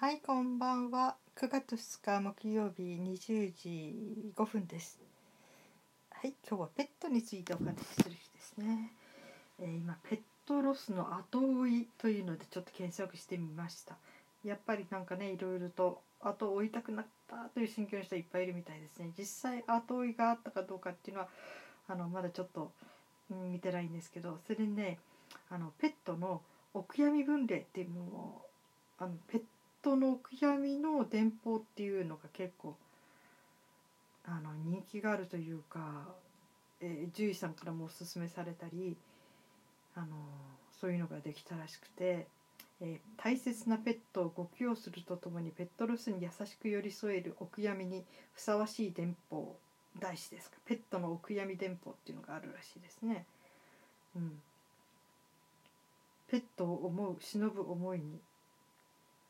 はい、こんばんは。9月2日木曜日20時5分です。はい、今日はペットについてお話しする日ですね。えー今ペットロスの後追いというのでちょっと検索してみました。やっぱりなんかね、いろいろと後追いたくなったという心境の人いっぱいいるみたいですね。実際後追いがあったかどうかっていうのはあのまだちょっと、うん見てないんですけど、それでね、あのペットのお悔やみ分類っていうのをあのペットのお悔やみの電報っていうのが結構あの人気があるというか、えー獣医さんからもおすすめされたりあのそういうのができたらしくて、えー大切なペットをご供養するとともにペットロスに優しく寄り添えるお悔やみにふさわしい電報題詞ですかペットのお悔やみ電報っていうのがあるらしいですね。うんペットを思う忍ぶ思いに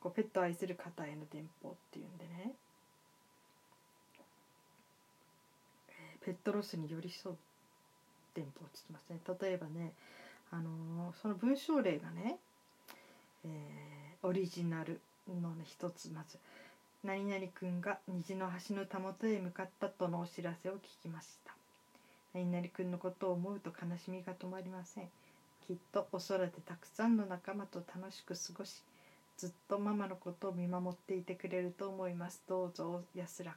こうペットを愛する方への電報っていうんでね、ペットロスに寄り添う電報って言ってますね。例えばね、あのーその文章例がね、えーオリジナルのね一つまず「何々くんが虹の橋のたもとへ向かった」とのお知らせを聞きました。何々くんのことを思うと悲しみが止まりません。きっとお空でたくさんの仲間と楽しく過ごしずっとママのことを見守っていてくれると思います。どうぞ安らか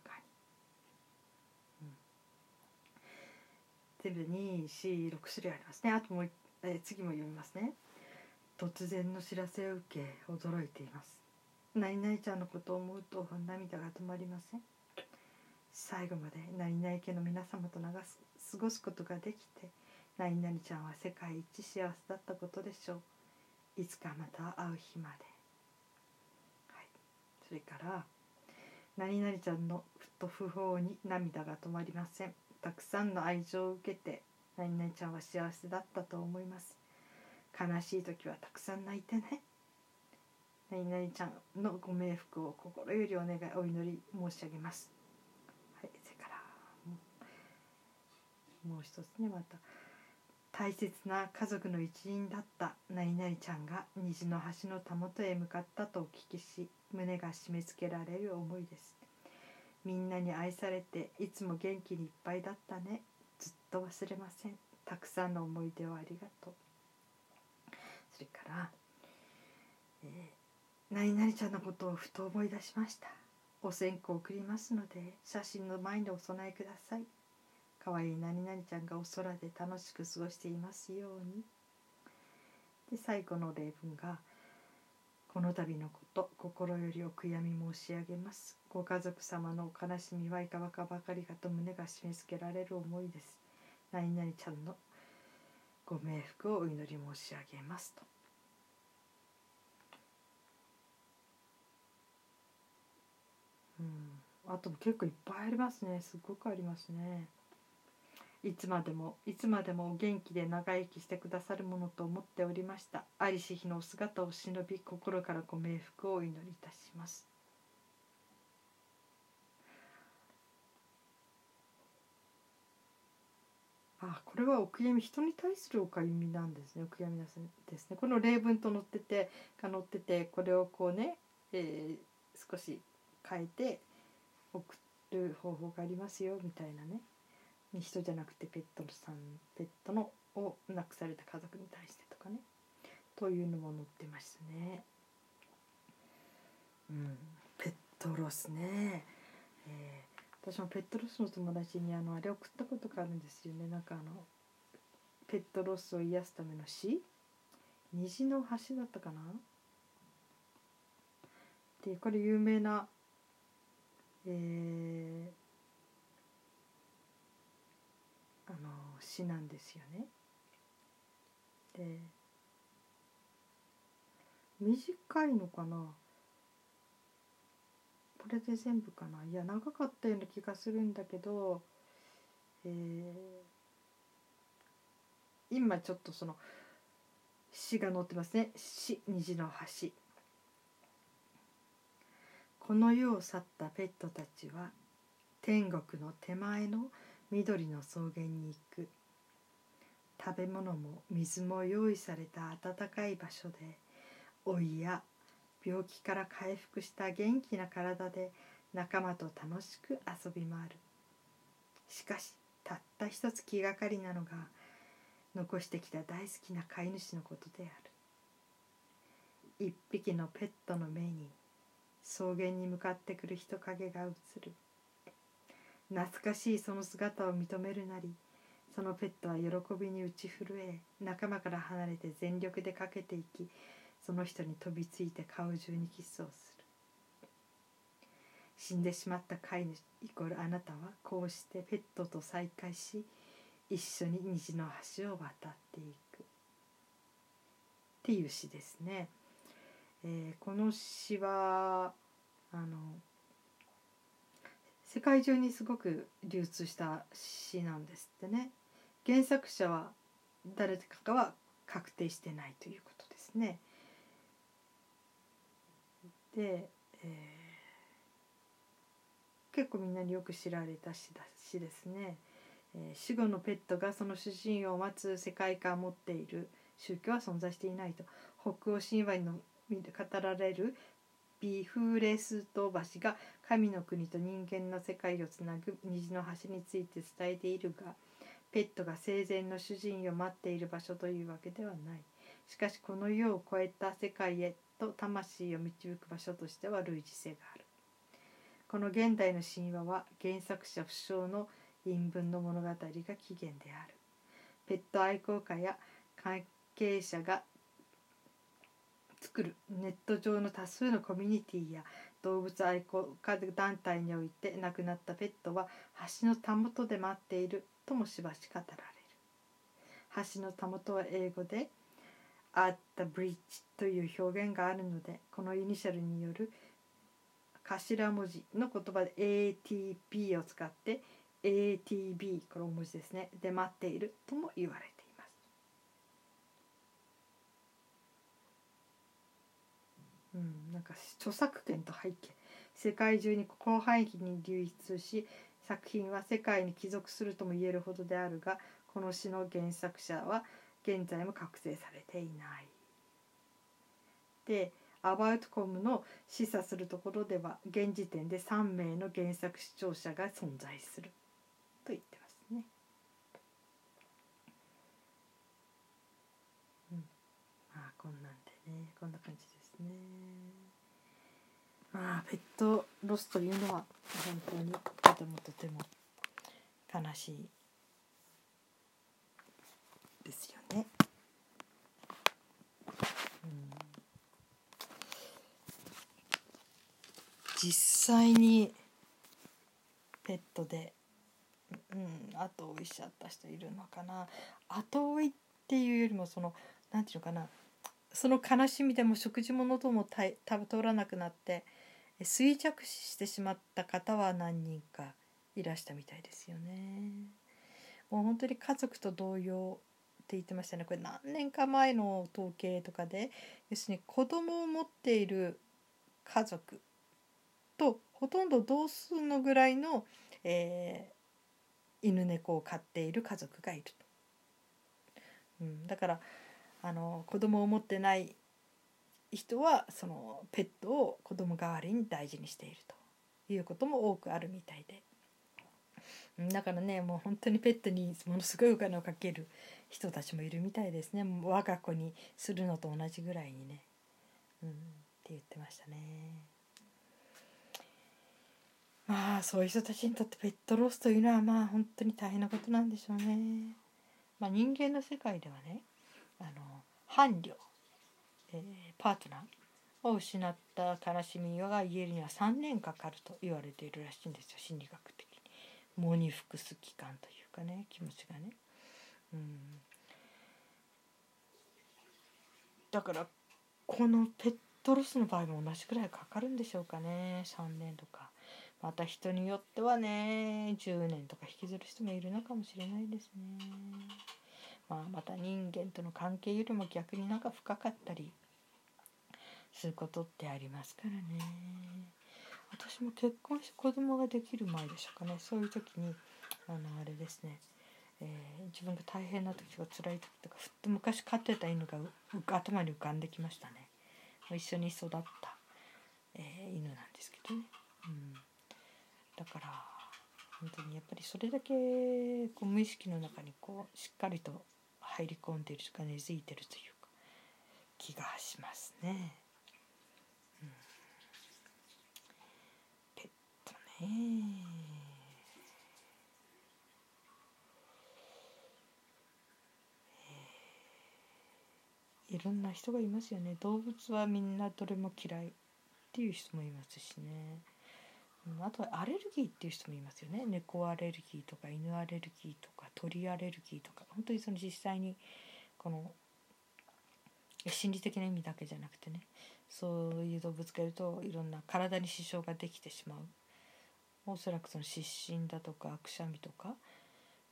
に、うん、全部246種類ありますね。あともう、え次も読みますね。突然の知らせを受け驚いています。何々ちゃんのことを思うと涙が止まりません。最後まで何々家の皆様と長す過ごすことができて何々ちゃんは世界一幸せだったことでしょう。いつかまた会う日まで、それから何々ちゃんのふと不法に涙が止まりません。たくさんの愛情を受けて何々ちゃんは幸せだったと思います。悲しい時はたくさん泣いてね。何々ちゃんのご冥福を心よりお願いお祈り申し上げます。はいそれからもうもう一つねまた。大切な家族の一員だった何々ちゃんが虹の橋のたもとへ向かったとお聞きし胸が締め付けられる思いです。みんなに愛されていつも元気にいっぱいだったね。ずっと忘れません。たくさんの思い出をありがとう。それから、えー何々ちゃんのことをふと思い出しました。お線香を送りますので写真の前にお供えください。かわいい何々ちゃんがお空で楽しく過ごしていますように。で最後の例文が「この度のこと心よりお悔やみ申し上げます。ご家族様のお悲しみはいかばかばかりかと胸が締め付けられる思いです。何々ちゃんのご冥福をお祈り申し上げます」と。うん、あとも結構いっぱいありますね。すごくありますね。いつまでもいつまでもお元気で長生きしてくださるものと思っておりました。ありし日のお姿を忍び心からご冥福をお祈りいたします。あこれはお悔やみ人に対するお悔やみなんですね。お悔やみですね。この例文と載っててが載っててこれをこうね、えー少し変えて送る方法がありますよみたいなね。人じゃなくてペットさんペットのを亡くされた家族に対してとかね。というのも載ってましたね。うん、ペットロスね、えー私もペットロスの友達にあのあれ送ったことがあるんですよね。なんかあのペットロスを癒すための詩。虹の橋だったかな。でこれ有名なえーあの詩なんですよね。で短いのかな？これで全部かな？いや長かったような気がするんだけど、えー今ちょっとその詩が載ってますね「詩虹の橋」。この世を去ったペットたちは天国の手前の緑の草原に行く食べ物も水も用意された暖かい場所で老いや病気から回復した元気な体で仲間と楽しく遊び回る。しかしたった一つ気がかりなのが残してきた大好きな飼い主のことである。一匹のペットの目に草原に向かってくる人影が映る。懐かしいその姿を認めるなりそのペットは喜びに打ち震え仲間から離れて全力でかけていきその人に飛びついて顔中にキスをする。死んでしまった飼い主イコールあなたはこうしてペットと再会し一緒に虹の橋を渡っていく。っていう詩ですね。えー、この詩はあの世界中にすごく流通した詩なんですってね。原作者は誰かかは確定してないということですね。で、えー、結構みんなによく知られた詩だ詩ですね。えー、死後のペットがその主人を待つ世界観を持っている宗教は存在していないと北欧神話にの語られるビフーレスト橋が神の国と人間の世界をつなぐ虹の橋について伝えているがペットが生前の主人を待っている場所というわけではない。しかしこの世を超えた世界へと魂を導く場所としては類似性がある。この現代の神話は原作者不詳の陰文の物語が起源である。ペット愛好家や関係者が作るネット上の多数のコミュニティや動物愛好家団体において亡くなったペットは橋のたもとで待っているともしばし語られる。橋のたもとは英語で「at the bridge」という表現があるのでこのイニシャルによる頭文字の言葉で ATP を使って ATB これ大文字ですね。で待っているとも言われています。うん、なんか著作権と背景。世界中に広範囲に流出し作品は世界に帰属するとも言えるほどであるがこの詩の原作者は現在も覚醒されていない。でアバウトコムの示唆するところでは現時点で3名の原作視聴者が存在する。と言ってますね。うん、まあこんなんでねこんな感じですね。まあペットロスというのは本当にとてもとても。悲しい。ですよね。実際にペットでうん後追いしちゃった人いるのかな。後追いっていうよりもその何て言うのかな。その悲しみでも食事も喉もた通らなくなって衰弱死してしまった方は何人かいらしたみたいですよね。もう本当に家族と同様って言ってましたねこれ何年か前の統計とかで要するに子供を持っている家族とほとんど同数のぐらいの、え犬猫を飼っている家族がいると、うん、だからあの子供を持ってない人はそのペットを子供代わりに大事にしているということも多くあるみたいでだからねもう本当にペットにものすごいお金をかける人たちもいるみたいですね我が子にするのと同じぐらいにね、うん、って言ってましたね。まあそういう人たちにとってペットロスというのはまあ本当に大変なことなんでしょうね。まあ、人間の世界ではねあの伴侶、えー、パートナーを失った悲しみが癒えるには3年かかると言われているらしいんですよ心理学的に。喪に服す期間というかね気持ちがね。うん、だからこのペットロスの場合も同じくらいかかるんでしょうかね3年とか。また人によってはね10年とか引きずる人もいるのかもしれないですね。まあ、また人間との関係よりも逆になんか深かったりすることってありますからね。私も結婚して子供ができる前でしょうかねそういう時にあのあれですね、えー、自分が大変な時とか辛い時とかふっと昔飼ってた犬が頭に浮かんできましたね。一緒に育った、えー、犬なんですけどね、うん、だから本当にやっぱりそれだけこう無意識の中にこうしっかりと入り込んでいるとか根付いてるというか気がしますね。うん、ペットねいろんな人がいますよね。動物はみんなどれも嫌いっていう人もいますしね、うん、あとはアレルギーっていう人もいますよね。猫アレルギーとか犬アレルギーとか鳥アレルギーとか。本当にその実際にこの心理的な意味だけじゃなくてね。そういう動物がいるといろんな体に支障ができてしまう。おそらくその湿疹だとかくしゃみとか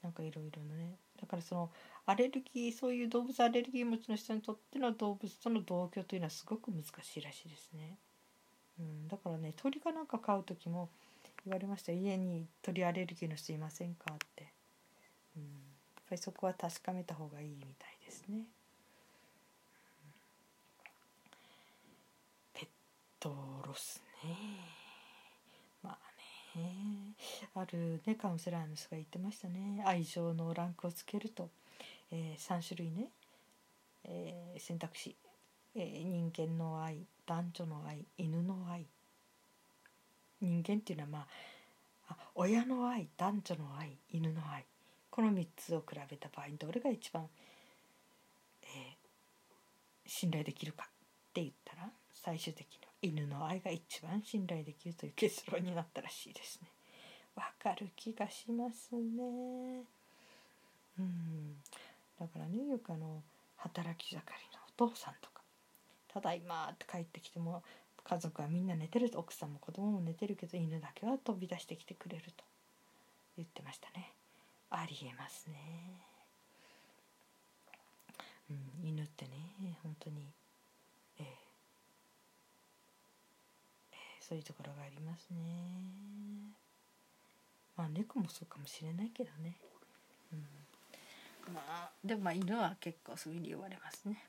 なんかいろいろなね。だからそのアレルギーそういう動物アレルギー持ちの人にとっての動物との同居というのはすごく難しいらしいですね。うん、だからね鳥かなんか飼う時も言われました家に鳥アレルギーの人いませんかって、うん、やっぱりそこは確かめた方がいいみたいですね。ペットロスねまあねあるねカウンセラーの人が言ってましたね。愛情のランクをつけると。えー、3種類ね、えー、選択肢、えー、人間の愛男女の愛犬の愛。人間っていうのはまあ親の愛男女の愛犬の愛。この3つを比べた場合どれが一番、えー、信頼できるかって言ったら最終的には犬の愛が一番信頼できるという結論になったらしいですね。わかる気がしますね。うん。だからねよくあの働き盛りのお父さんとか「ただいま」って帰ってきても家族はみんな寝てると奥さんも子供も寝てるけど犬だけは飛び出してきてくれると。言ってましたね。ありえますね。うん犬ってね本当にえー、えー、そういうところがありますね。まあ猫もそうかもしれないけどね。うん。まあでもまあ犬は結構そういうふうに言われますね。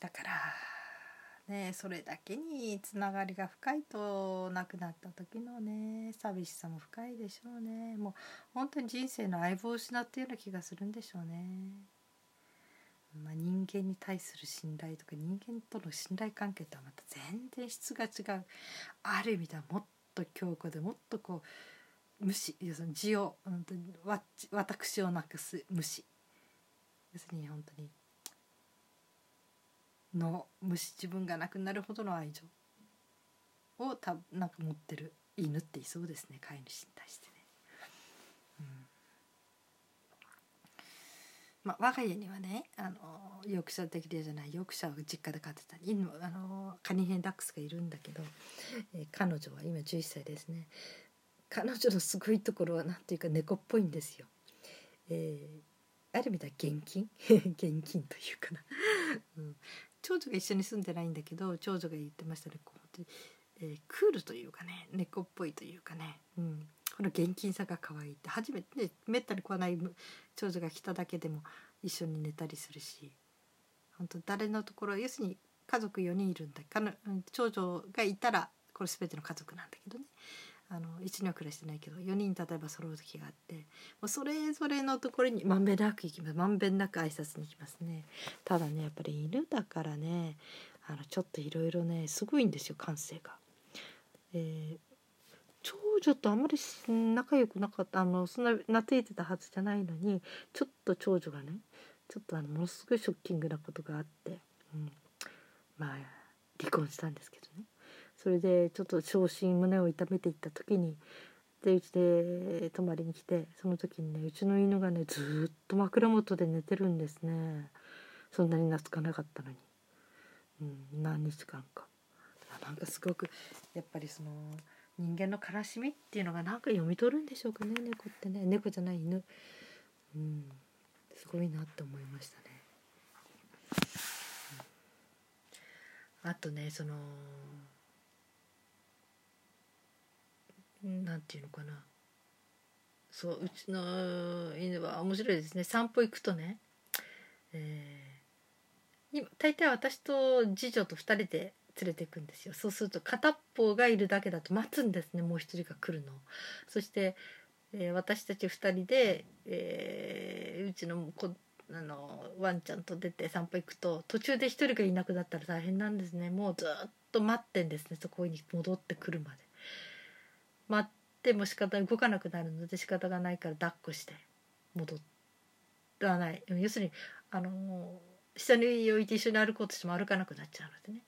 だからねそれだけにつながりが深いと亡くなった時のね寂しさも深いでしょうね。もう本当に人生の相棒を失ったような気がするんでしょうね。まあ、人間に対する信頼とか人間との信頼関係とはまた全然質が違う。ある意味ではもっと強固でもっとこう無視要するに字を本当にわ私をなくす無視。要するに本当にの無視自分がなくなるほどの愛情をたなんか持ってる犬っていそうですね飼い主に対してね。うんまあ、我が家にはねあのヨークシャー的じゃないヨークシャーを実家で飼ってた犬あのカニヘンダックスがいるんだけど、えー、彼女は今11歳ですね。彼女のすごいところは何ていうか猫っぽいんですよ。えー、ある意味では現金？現金というかな、うん、長女が一緒に住んでないんだけど長女が言ってましたねこう、えー、クールというかね猫っぽいというかね、うん、この現金さが可愛いって。初めて、ね、めったに来ない長女が来ただけでも一緒に寝たりするし本当誰のところ要するに家族4人いるんだ長女がいたらこれ全ての家族なんだけどね。あの1年は暮らしてないけど4人例えば揃う時があってもうそれぞれのところにまんべんなく行きます。まんべんなく挨拶に行きますね。ただねやっぱり犬だからねあのちょっといろいろねすごいんですよ感性が。えー、女とあんまり仲良くなかったあのそんな懐いてたはずじゃないのにちょっと長女がねちょっとあのものすごいショッキングなことがあって、うん、まあ離婚したんですけどね。それでちょっと昇進胸を痛めていった時にでうちで泊まりに来てその時にねうちの犬がねずっと枕元で寝てるんですね。そんなに懐かなかったのに、うん、何日間か。なんかすごくやっぱりその人間の悲しみっていうのがなんか読み取るんでしょうかね猫ってね。猫じゃない犬。うん。すごいなって思いましたね、うん、あとねそのなんていうのかな。そううちの犬は面白いですね。散歩行くとね、えー、今大体私と次女と2人で連れていくんですよ。そうすると片っぽがいるだけだと待つんですね。もう一人が来るの。そして、えー私たち2人で、えーうちの子あのワンちゃんと出て散歩行くと途中で1人がいなくなったら大変なんですね。もうずっと待ってんですね。そこに戻ってくるまで。待っても仕方動かなくなるので仕方がないから抱っこして戻らない。要するにあの下に置いて一緒に歩こうとしても歩かなくなっちゃうのでね、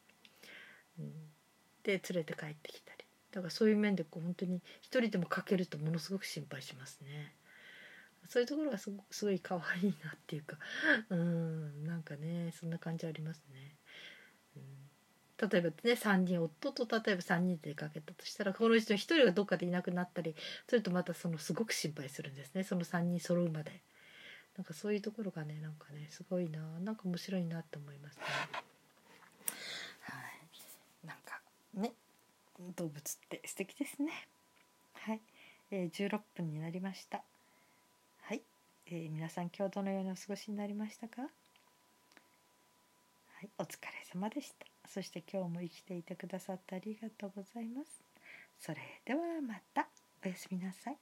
で連れて帰ってきたり。だからそういう面でこう本当に一人でもかけるとものすごく心配しますね。そういうところがすごすごい可愛いなっていうか。うん。なんかねそんな感じありますね、例えばね3人夫と例えば3人で出かけたとしたらこのうちの1人がどっかでいなくなったりするとまたそのすごく心配するんですね。その3人揃うまで。なんかそういうところがねなんかねすごいななんか面白いなって思いますね。はい、なんかね動物って素敵ですね。はい、えー、16分になりました。はい、えー、皆さん今日どのようにお過ごしになりましたか？はい、お疲れ様でした。そして今日も生きていてくださってありがとうございます。それではまたおやすみなさい。